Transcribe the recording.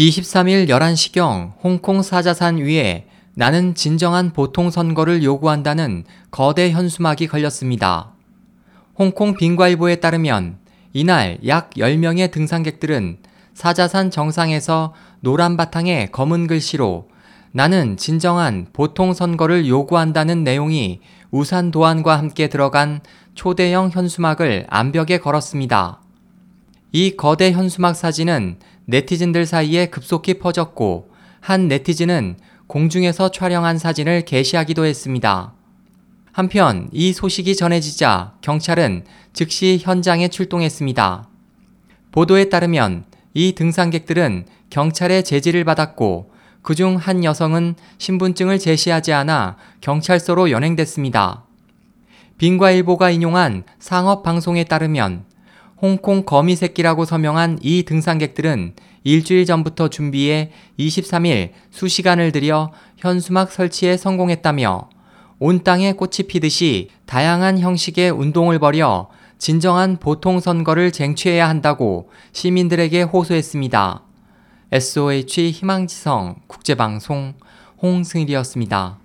23일 11시경 홍콩 사자산 위에 나는 진정한 보통 선거를 요구한다는 거대 현수막이 걸렸습니다. 홍콩 빙과일보에 따르면 이날 약 10명의 등산객들은 사자산 정상에서 노란 바탕에 검은 글씨로 나는 진정한 보통 선거를 요구한다는 내용이 우산 도안과 함께 들어간 초대형 현수막을 암벽에 걸었습니다. 이 거대 현수막 사진은 네티즌들 사이에 급속히 퍼졌고 한 네티즌은 공중에서 촬영한 사진을 게시하기도 했습니다. 한편 이 소식이 전해지자 경찰은 즉시 현장에 출동했습니다. 보도에 따르면 이 등산객들은 경찰의 제지를 받았고 그중 한 여성은 신분증을 제시하지 않아 경찰서로 연행됐습니다. 빙과일보가 인용한 상업 방송에 따르면 홍콩 거미새끼라고 서명한 이 등산객들은 일주일 전부터 준비해 23일 수시간을 들여 현수막 설치에 성공했다며 온 땅에 꽃이 피듯이 다양한 형식의 운동을 벌여 진정한 보통 선거를 쟁취해야 한다고 시민들에게 호소했습니다. SOH 희망지성 국제방송 홍승일이었습니다.